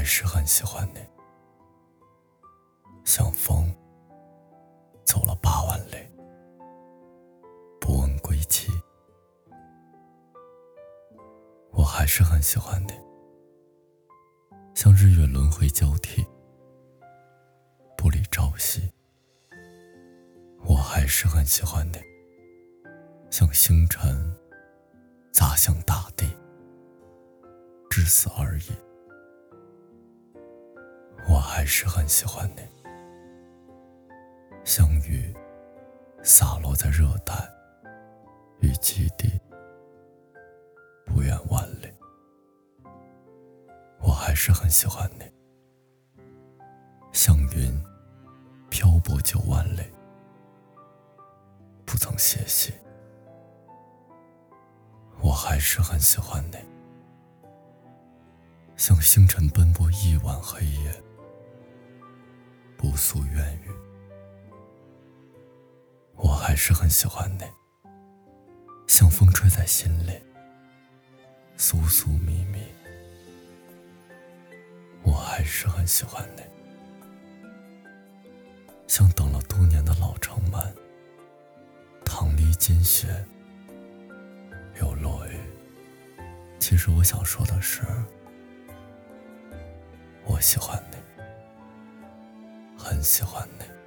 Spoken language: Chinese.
还是很喜欢你，像风走了八万里，不问归期。我还是很喜欢你，像日月轮回交替，不离朝夕。我还是很喜欢你，像星辰砸向大地，至死而已。还是很喜欢你，像雨洒落在热带与极地，不远万里。我还是很喜欢你，像云漂泊九万里，不曾歇息。我还是很喜欢你，像星辰奔波亿万黑夜。不诉怨语，我还是很喜欢你，像风吹在心里，酥酥密密。我还是很喜欢你，像等了多年的老城门，棠梨金雪又落雨。其实我想说的是，我喜欢你。很喜欢你。